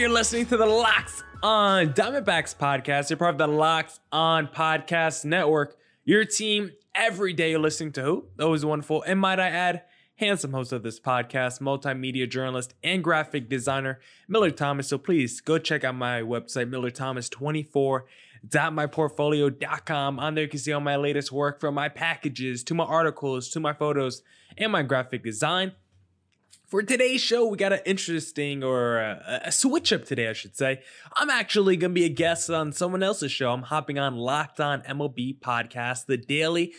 You're listening to the Locked On Diamondbacks podcast. You're part of the Locked On Podcast Network. Your team every day. Listening to who? Always wonderful. And might I add, handsome host of this podcast, multimedia journalist, and graphic designer, Miller Thomas. So please go check out my website, millerthomas24.myportfolio.com. On there, you can see all my latest work from my packages to my articles to my photos and my graphic design. For today's show, we got an interesting or a, a, switch up today, I should say. I'm actually going to be a guest on someone else's show. I'm hopping on Locked On MLB podcast, the daily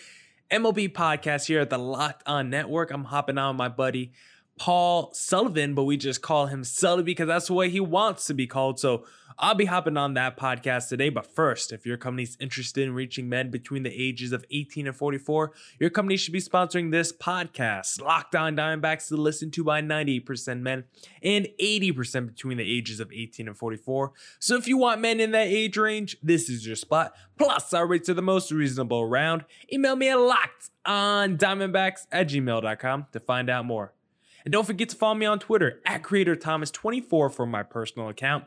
MLB podcast here at the Locked On Network. I'm hopping on with my buddy Paul Sullivan, but we just call him Sully because that's the way he wants to be called. So I'll be hopping on that podcast today. But first, if your company's interested in reaching men between the ages of 18 and 44, your company should be sponsoring this podcast. Locked On Diamondbacks to listen to by 98% men and 80% between the ages of 18 and 44. So if you want men in that age range, this is your spot. Plus, our rates are the most reasonable around. Email me at locked on diamondbacks at gmail.com to find out more. And don't forget to follow me on Twitter at Creator Thomas24 for my personal account,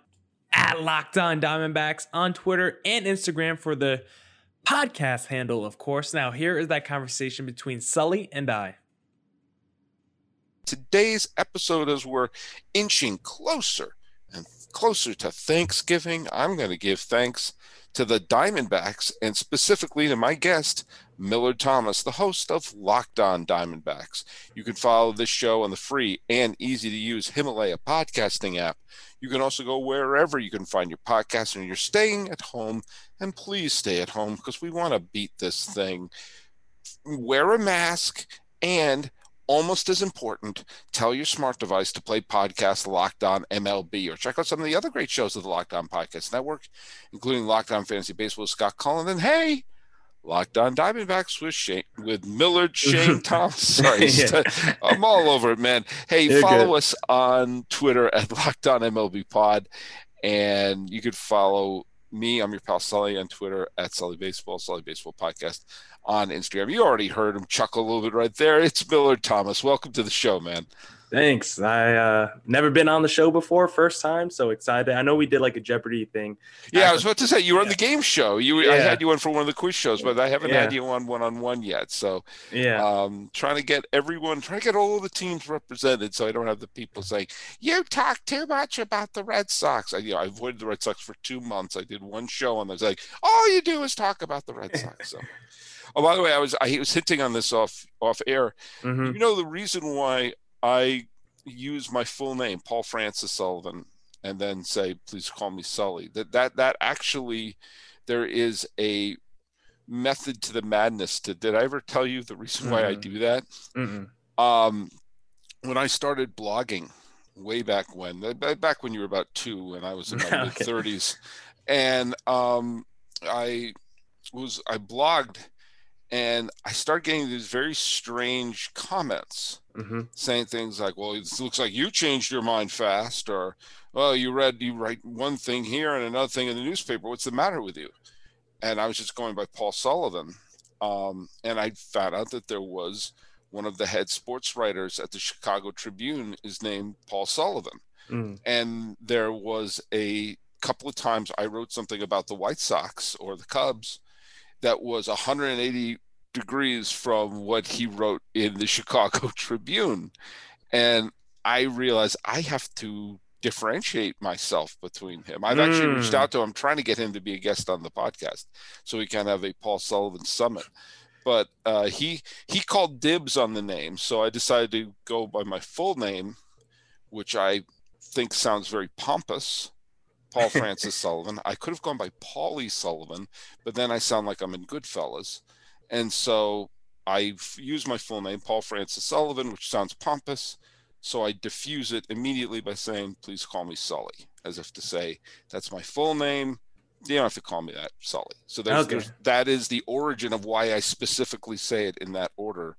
at Locked On Diamondbacks on Twitter and Instagram for the podcast handle, of course. Now, here is that conversation between Sully and I. Today's episode, as we're inching closer and closer to Thanksgiving, I'm going to give thanks to the Diamondbacks and specifically to my guest, Millard Thomas, the host of Locked On Diamondbacks. You can follow this show on the free and easy to use Himalaya podcasting app. You can also go wherever you can find your podcast and you're staying at home. And please stay at home because we want to beat this thing. Wear a mask and almost as important, tell your smart device to play podcast Locked On MLB or check out some of the other great shows of the Locked On Podcast Network, including Locked On Fantasy Baseball with Scott Cullen. And hey, Locked On Diamondbacks with Shane with Millard Shane Thomas. Sorry, yeah. I'm all over it, man. Hey, You're follow good. us on Twitter at Locked On MLB Pod, and you could follow me. I'm your pal Sully on Twitter at Sully Baseball, Sully Baseball Podcast on Instagram. You already heard him chuckle a little bit right there. It's Millard Thomas. Welcome to the show, man. Thanks. I uh never been on the show before, first time, so excited. I know we did like a Jeopardy thing. Yeah, I was about to say you were on the game show. You yeah. I had you on for one of the quiz shows, but I haven't yeah. had you on one on one yet. So yeah, um, trying to get everyone, trying to get all the teams represented, so I don't have the people saying you talk too much about the Red Sox. I, you know, I avoided the Red Sox for two months. I did one show, and I was like, all you do is talk about the Red Sox. So. Oh, by the way, I was I was hinting on this off off air. Mm-hmm. You know the reason why I use my full name, Paul Francis Sullivan, and then say, please call me Sully. That that that actually there is a method to the madness. To, did I ever tell you the reason why mm-hmm. I do that? Mm-hmm. Um, when I started blogging way back when, back when you were about two and I was in my okay. mid thirties, and um, I was I blogged and I start getting these very strange comments mm-hmm. saying things like, "Well, it looks like you changed your mind fast," or "Well, you read you write one thing here and another thing in the newspaper. What's the matter with you?" And I was just going by Paul Sullivan, um, and I found out that there was one of the head sports writers at the Chicago Tribune is named Paul Sullivan, mm. and there was a couple of times I wrote something about the White Sox or the Cubs that was 180 degrees from what he wrote in the Chicago Tribune. And I realized I have to differentiate myself between him. I've mm. actually reached hmm. out to him, trying to get him to be a guest on the podcast so we can have a Paul Sullivan summit. But uh, he he called dibs on the name, so I decided to go by my full name, which I think sounds very pompous. Paul Francis Sullivan. I could have gone by Paulie Sullivan, but then I sound like I'm in Goodfellas. And so I use my full name, Paul Francis Sullivan, which sounds pompous. So I diffuse it immediately by saying, please call me Sully, as if to say, that's my full name. You don't have to call me that, Sully. So there's, Okay. there's, that is the origin of why I specifically say it in that order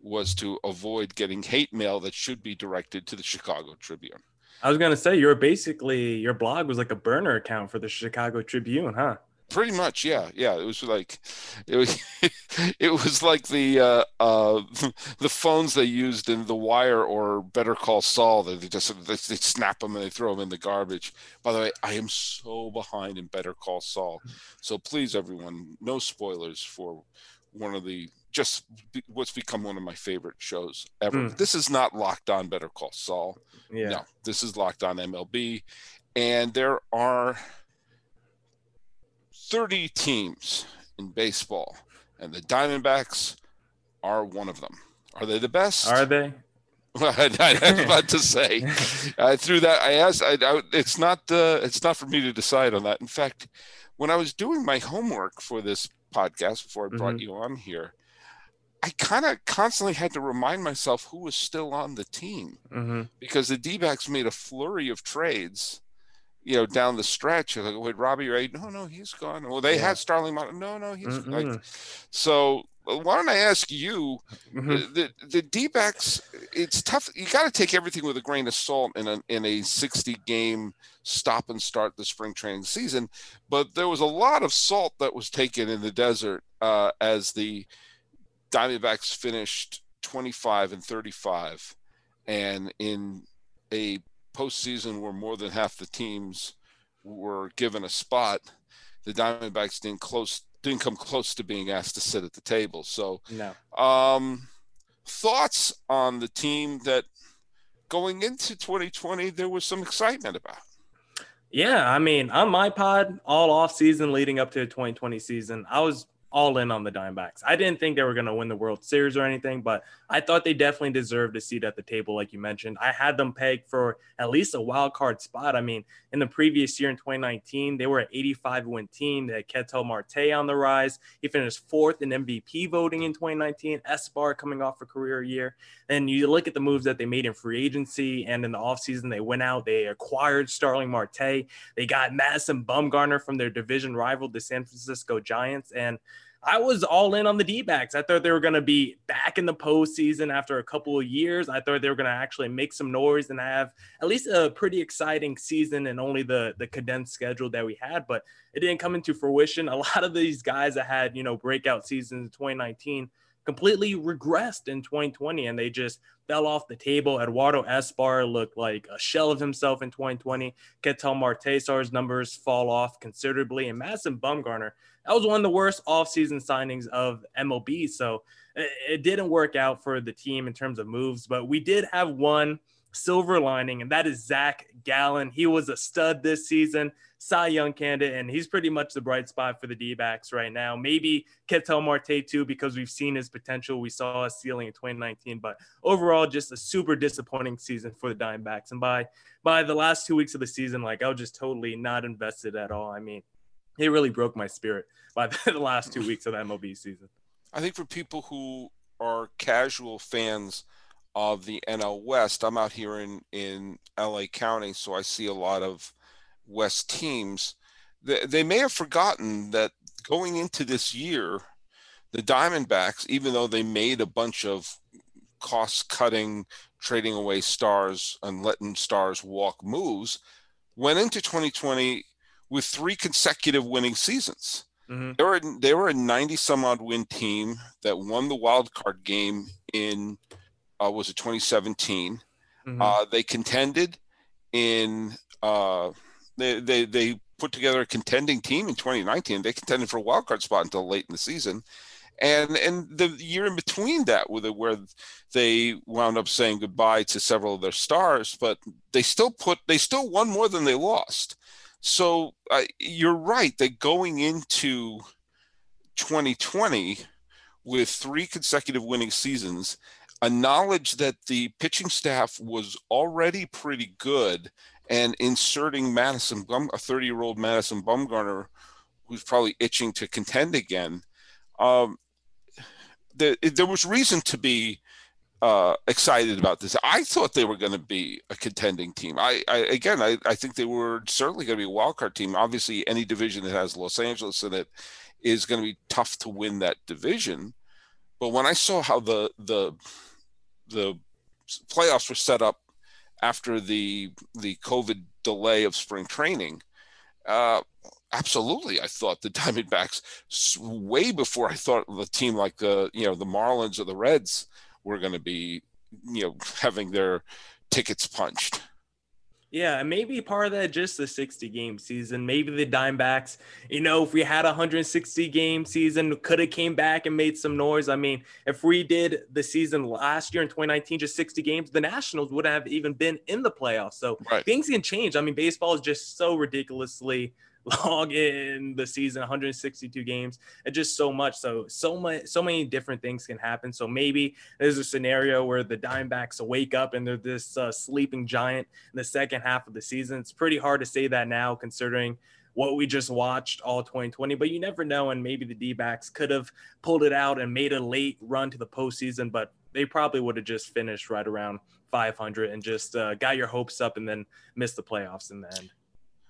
was to avoid getting hate mail that should be directed to the Chicago Tribune. I was gonna say you're basically your blog was like a burner account for the Chicago Tribune, huh? Pretty much, yeah, yeah. It was like, it was, it was like the uh, uh, the phones they used in The Wire or Better Call Saul. They just they, they snap them and they throw them in the garbage. By the way, I am so behind in Better Call Saul, so please, everyone, no spoilers for one of the just be- what's become one of my favorite shows ever. Mm. This is not Locked On Better Call Saul. Yeah. No, this is Locked On MLB, and there are 30 teams in baseball, and the Diamondbacks are one of them. Are they the best? Are they? I, was about to say. I threw that. I asked. I, I, it's not. Uh, it's not for me to decide on that. In fact, when I was doing my homework for this podcast before I brought Mhm. you on here, I kind of constantly had to remind myself who was still on the team hmm because the D-backs made a flurry of trades, you know, down the stretch. Like, wait, Robbie Ray? No, no, he's gone. Well, they Yeah. had Starling. Mon- No, no, he's like. Mm-mm. So uh, why don't I ask you? Mhm. The the D-backs. It's tough. You got to take everything with a grain of salt in a in a 60 game stop and start the spring training season. But there was a lot of salt that was taken in the desert uh, as the Diamondbacks finished 25 and 35, and in a postseason where more than half the teams were given a spot, the Diamondbacks didn't close didn't come close to being asked to sit at the table. So, No. um, thoughts on the team that going into 2020 there was some excitement about. Yeah, I mean, on my pod, all off season leading up to the 2020 season, I was all in on the Dimebacks. I didn't think they were going to win the World Series or anything, but I thought they definitely deserved a seat at the table, like you mentioned. I had them pegged for at least a wild card spot. I mean, in the previous year in 2019, they were an 85 win team. They had Ketel Marte on the rise. He finished fourth in MVP voting in 2019. Escobar coming off a career year. And you look at the moves that they made in free agency and in the offseason, they went out, they acquired Starling Marte. They got Madison Bumgarner from their division rival, the San Francisco Giants. And I was all in on the D backs. I thought they were going to be back in the postseason after a couple of years. I thought they were going to actually make some noise and have at least a pretty exciting season and only the, the condensed schedule that we had. But it didn't come into fruition. A lot of these guys that had, you know, breakout seasons in 2019 completely regressed in 2020 and they just fell off the table. Eduardo Escobar looked like a shell of himself in 2020. Ketel Marte saw his numbers fall off considerably. And Madison Bumgarner, that was one of the worst offseason signings of MLB. So it didn't work out for the team in terms of moves, but we did have one silver lining, and that is Zach Gallen. He was a stud this season, Cy Young candidate, and he's pretty much the bright spot for the D backs right now. Maybe Ketel Marte too, because we've seen his potential. We saw a ceiling in 2019, but overall, just a super disappointing season for the Diamondbacks. And by by the last two weeks of the season, like I was just totally not invested at all. I mean, it really broke my spirit by the last two weeks of the MLB season. I think for people who are casual fans of the NL West, I'm out here in in LA County, so I see a lot of West teams. They, they may have forgotten that going into this year, the Diamondbacks, even though they made a bunch of cost cutting, trading away stars and letting stars walk moves, went into 2020 with three consecutive winning seasons. Mhm. They were they were a 90 some odd win team that won the wild card game in uh, was it 2017. Mhm. Uh, they contended in uh, they, they they put together a contending team in 2019. They contended for a wild card spot until late in the season, and and the year in between that, with it, where they wound up saying goodbye to several of their stars, but they still put they still won more than they lost. So uh, you're right that going into 2020 with three consecutive winning seasons, a knowledge that the pitching staff was already pretty good, and inserting Madison, Bum, a 30 year old Madison Bumgarner, who's probably itching to contend again, um, the, there was reason to be uh, excited about this. I thought they were going to be a contending team. I, I again, I, I think they were certainly going to be a wild card team. Obviously, any division that has Los Angeles in it is going to be tough to win that division. But when I saw how the the the playoffs were set up after the the COVID delay of spring training, uh, absolutely, I thought the Diamondbacks way before I thought the team like the you know the Marlins or the Reds were going to be you know having their tickets punched. Yeah, and maybe part of that just the 60 game season. Maybe the Dimebacks, you know, if we had a 160 game season, could have came back and made some noise. I mean, if we did the season last year in 2019, just 60 games, the Nationals would have even been in the playoffs. So right. things can change. I mean, baseball is just so ridiculously log in the season 162 games. And just so much. So so much so many different things can happen. So maybe there's a scenario where the Dimebacks wake up and they're this uh, sleeping giant in the second half of the season. It's pretty hard to say that now considering what we just watched all 2020 but you never know and maybe the D-backs could have pulled it out and made a late run to the postseason but they probably would have just finished right around 500 and just uh, got your hopes up and then missed the playoffs in the end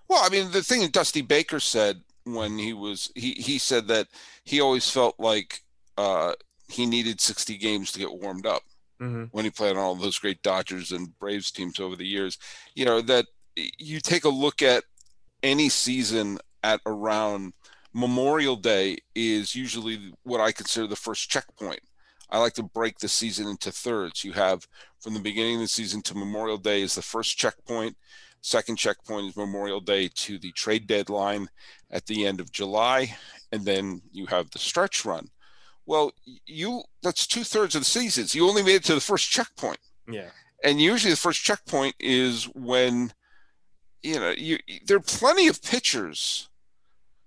well, I mean, the thing that Dusty Baker said when he was he he said that he always felt like uh, he needed 60 games to get warmed up mm-hmm. when he played on all those great Dodgers and Braves teams over the years. You know that you take a look at any season at around Memorial Day is usually what I consider the first checkpoint. I like to break the season into thirds. You have from the beginning of the season to Memorial Day is the first checkpoint. Second checkpoint is Memorial Day to the trade deadline at the end of July, and then you have the stretch run. Well, you that's two thirds of the seasons. You only made it to the first checkpoint. Yeah. And usually the first checkpoint is when you know you there are plenty of pitchers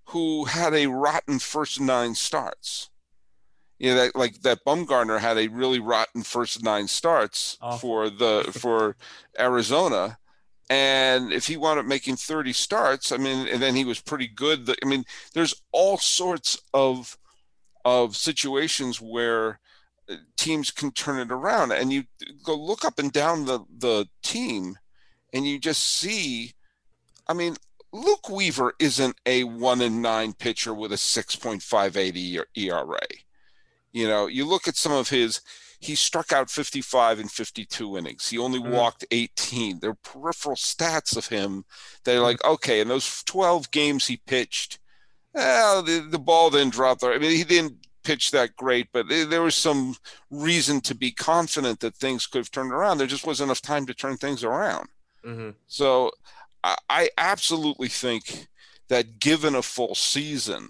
who had a rotten first nine starts. You know, that like that Bumgarner had a really rotten first nine starts oh. for the for Arizona and if he wound up making 30 starts, I mean, and then he was pretty good. I mean, there's all sorts of of situations where uh, teams can turn it around, and you go look up and down the the team, and you just see. I mean, Luke Weaver isn't a one in nine pitcher with a 6.58 ERA. You know, you look at some of his he struck out 55 in 52 innings. He only mm-hmm. walked 18. There are peripheral stats of him that are like, okay, in those 12 games he pitched, well, the, the ball didn't drop there. I mean, he didn't pitch that great, but there was some reason to be confident that things could have turned around. There just wasn't enough time to turn things around. Mm-hmm. So I, I absolutely think that given a full season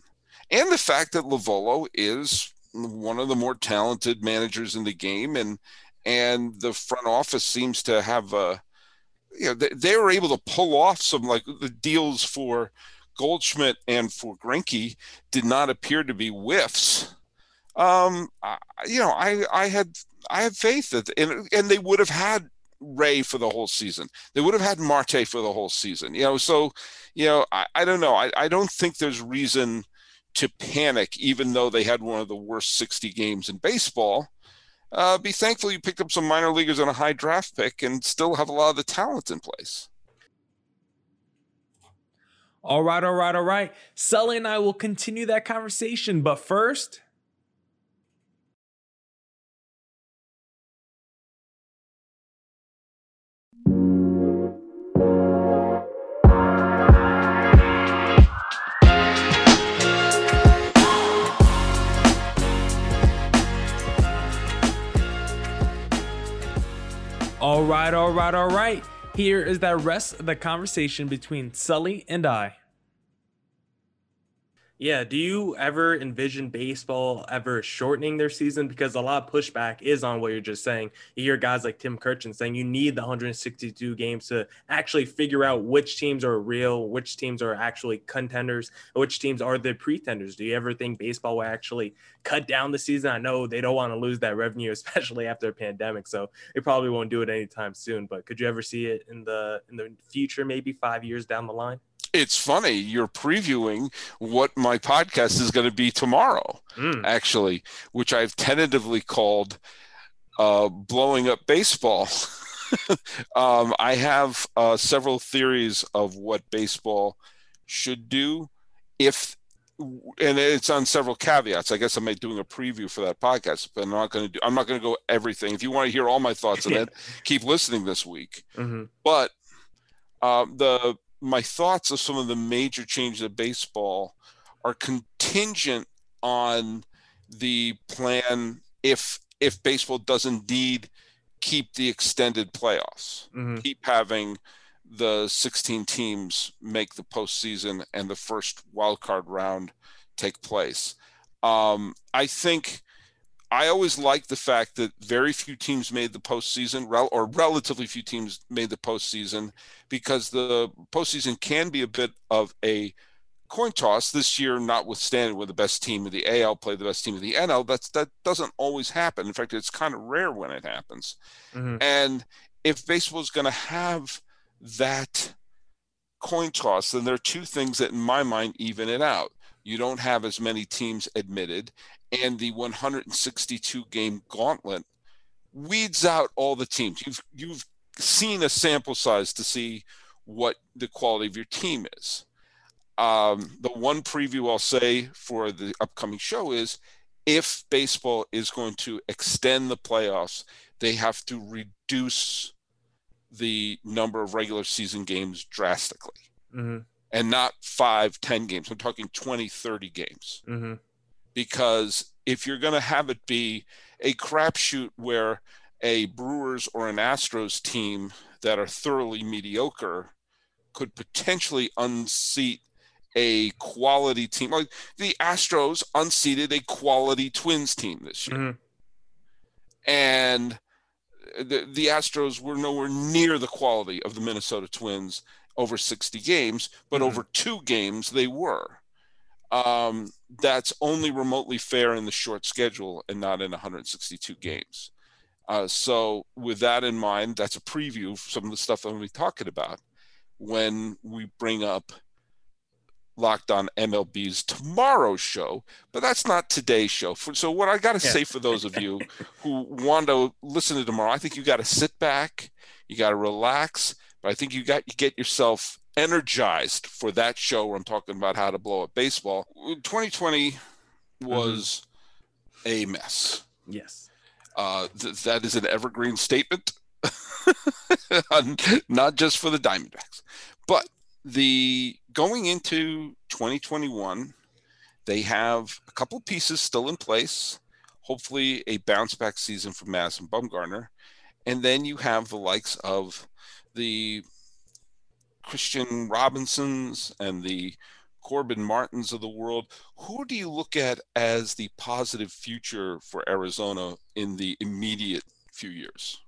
and the fact that Lovullo is one of the more talented managers in the game, and and the front office seems to have a, you know, they, they were able to pull off some like the deals for Goldschmidt and for Greinke did not appear to be whiffs. Um, I, you know, I I had I had faith that and and they would have had Ray for the whole season. They would have had Marte for the whole season. You know, so you know, I, I don't know. I, I don't think there's reason to panic, even though they had one of the worst 60 games in baseball. Uh, be thankful you picked up some minor leaguers on a high draft pick and still have a lot of the talent in place. All right, all right, all right. Sully and I will continue that conversation, but first, All right, all right, all right. Here is that rest of the conversation between Sully and I. Yeah. Do you ever envision baseball ever shortening their season? Because a lot of pushback is on what you're just saying. You hear guys like Tim Kurkjian saying you need the 162 games to actually figure out which teams are real, which teams are actually contenders, which teams are the pretenders. Do you ever think baseball will actually cut down the season? I know they don't want to lose that revenue, especially after a pandemic, so they probably won't do it anytime soon. But could you ever see it in the in the future, maybe five years down the line? It's funny you're previewing what my podcast is going to be tomorrow mm. actually which i've tentatively called uh, blowing up baseball. um, I have uh, several theories of what baseball should do if and it's on several caveats. I guess I'm doing a preview for that podcast, but I'm not going to do. I'm not going to go everything. If you want to hear all my thoughts on it, keep listening this week. Mm-hmm. But um, the my thoughts of some of the major changes of baseball are contingent on the plan if if baseball does indeed keep the extended playoffs, mm-hmm. keep having the 16 teams make the postseason and the first wild card round take place. Um, I think I always liked the fact that very few teams made the postseason, or relatively few teams made the postseason, because the postseason can be a bit of a coin toss this year, notwithstanding where the best team of the AL play the best team of the NL. That's that doesn't always happen. In fact, it's kind of rare when it happens. Mm-hmm. And if baseball is going to have that coin toss, then there are two things that, in my mind, even it out. You don't have as many teams admitted, and the 162 game gauntlet weeds out all the teams. You've you've seen a sample size to see what the quality of your team is. Um, the one preview I'll say for the upcoming show is if baseball is going to extend the playoffs, they have to reduce the number of regular season games drastically mm-hmm. And not five, 10 games. I'm talking 20, 30 games. Mm-hmm. Because if you're going to have it be a crapshoot where a Brewers or an Astros team that are thoroughly mediocre could potentially unseat a quality team. Like the Astros unseated a quality Twins team this year. Mm-hmm. And the, the Astros were nowhere near the quality of the Minnesota Twins over 60 games, but mm-hmm. over two games they were. Um, that's only remotely fair in the short schedule and not in 162 games. Uh, so, with that in mind, that's a preview of some of the stuff I'm going to be talking about when we bring up Locked On MLB's tomorrow show, but that's not today's show. So what I got to yeah. say for those of you who want to listen to tomorrow, I think you got to sit back, you got to relax, but I think you got you get yourself energized for that show where I'm talking about how to blow up baseball. 2020 was mm-hmm. a mess. Yes. Uh, th- that is an evergreen statement, not just for the Diamondbacks, but the going into 2021, they have a couple pieces still in place. Hopefully, a bounce back season for Madison Bumgarner, and then you have the likes of the Kristian Robinsons and the Corbin Martins of the world. Who do you look at as the positive future for Arizona in the immediate few years?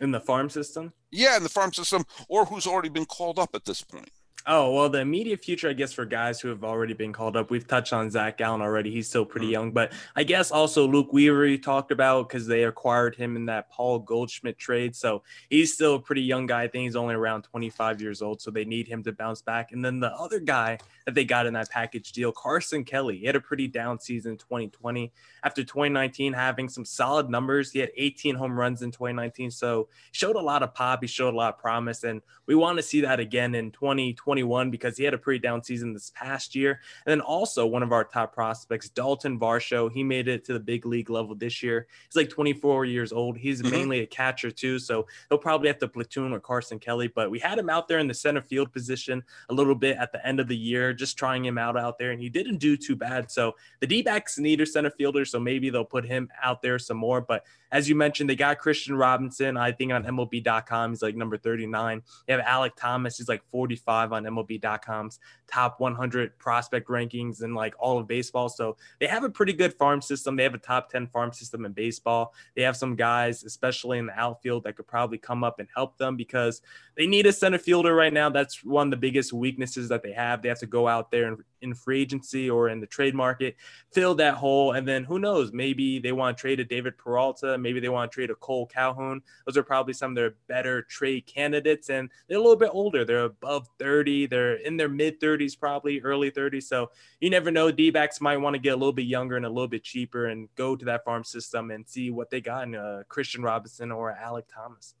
In the farm system? Yeah, in the farm system, or who's already been called up at this point. Oh, well, the immediate future, I guess, for guys who have already been called up, we've touched on Zach Gallen already. He's still pretty mm-hmm. young, but I guess also Luke Weaver, you talked about because they acquired him in that Paul Goldschmidt trade. So he's still a pretty young guy. I think he's only around 25 years old. So they need him to bounce back. And then the other guy that they got in that package deal, Carson Kelly, he had a pretty down season in 2020. After 2019, having some solid numbers, he had 18 home runs in 2019. So showed a lot of pop. He showed a lot of promise. And we want to see that again in 2020. 2021 because he had a pretty down season this past year. And then also one of our top prospects, Dalton Varsho, he made it to the big league level this year. He's like 24 years old. He's mm-hmm. mainly a catcher too, so he'll probably have to platoon with Carson Kelly. But we had him out there in the center field position a little bit at the end of the year, just trying him out out there, and he didn't do too bad. So the D-backs need a center fielder, so maybe they'll put him out there some more. But as you mentioned, they got Kristian Robinson. I think on MLB.com he's like number 39. They have Alec Thomas. He's like 45 on MLB.com's top 100 prospect rankings and like all of baseball. So they have a pretty good farm system. They have a top 10 farm system in baseball. They have some guys, especially in the outfield, that could probably come up and help them because they need a center fielder right now. That's one of the biggest weaknesses that they have. They have to go out there and in free agency or in the trade market, fill that hole. And then who knows? Maybe they want to trade a David Peralta. Maybe they want to trade a Kole Calhoun. Those are probably some of their better trade candidates. And they're a little bit older. They're above 30 30. They're in their mid 30s, probably early 30s. So you never know. D backs might want to get a little bit younger and a little bit cheaper and go to that farm system and see what they got in uh, Kristian Robinson or Alec Thomas.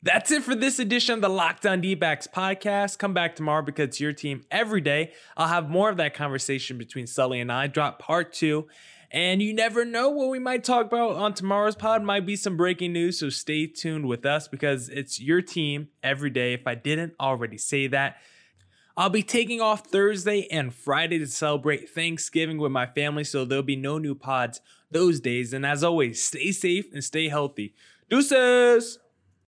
That's it for this edition of the Locked On D-backs podcast. Come back tomorrow because it's your team every day. I'll have more of that conversation between Sully and I. Drop part two. And you never know what we might talk about on tomorrow's pod. Might be some breaking news, so stay tuned with us because it's your team every day. If I didn't already say that, I'll be taking off Thursday and Friday to celebrate Thanksgiving with my family, so there'll be no new pods those days. And as always, stay safe and stay healthy. Deuces!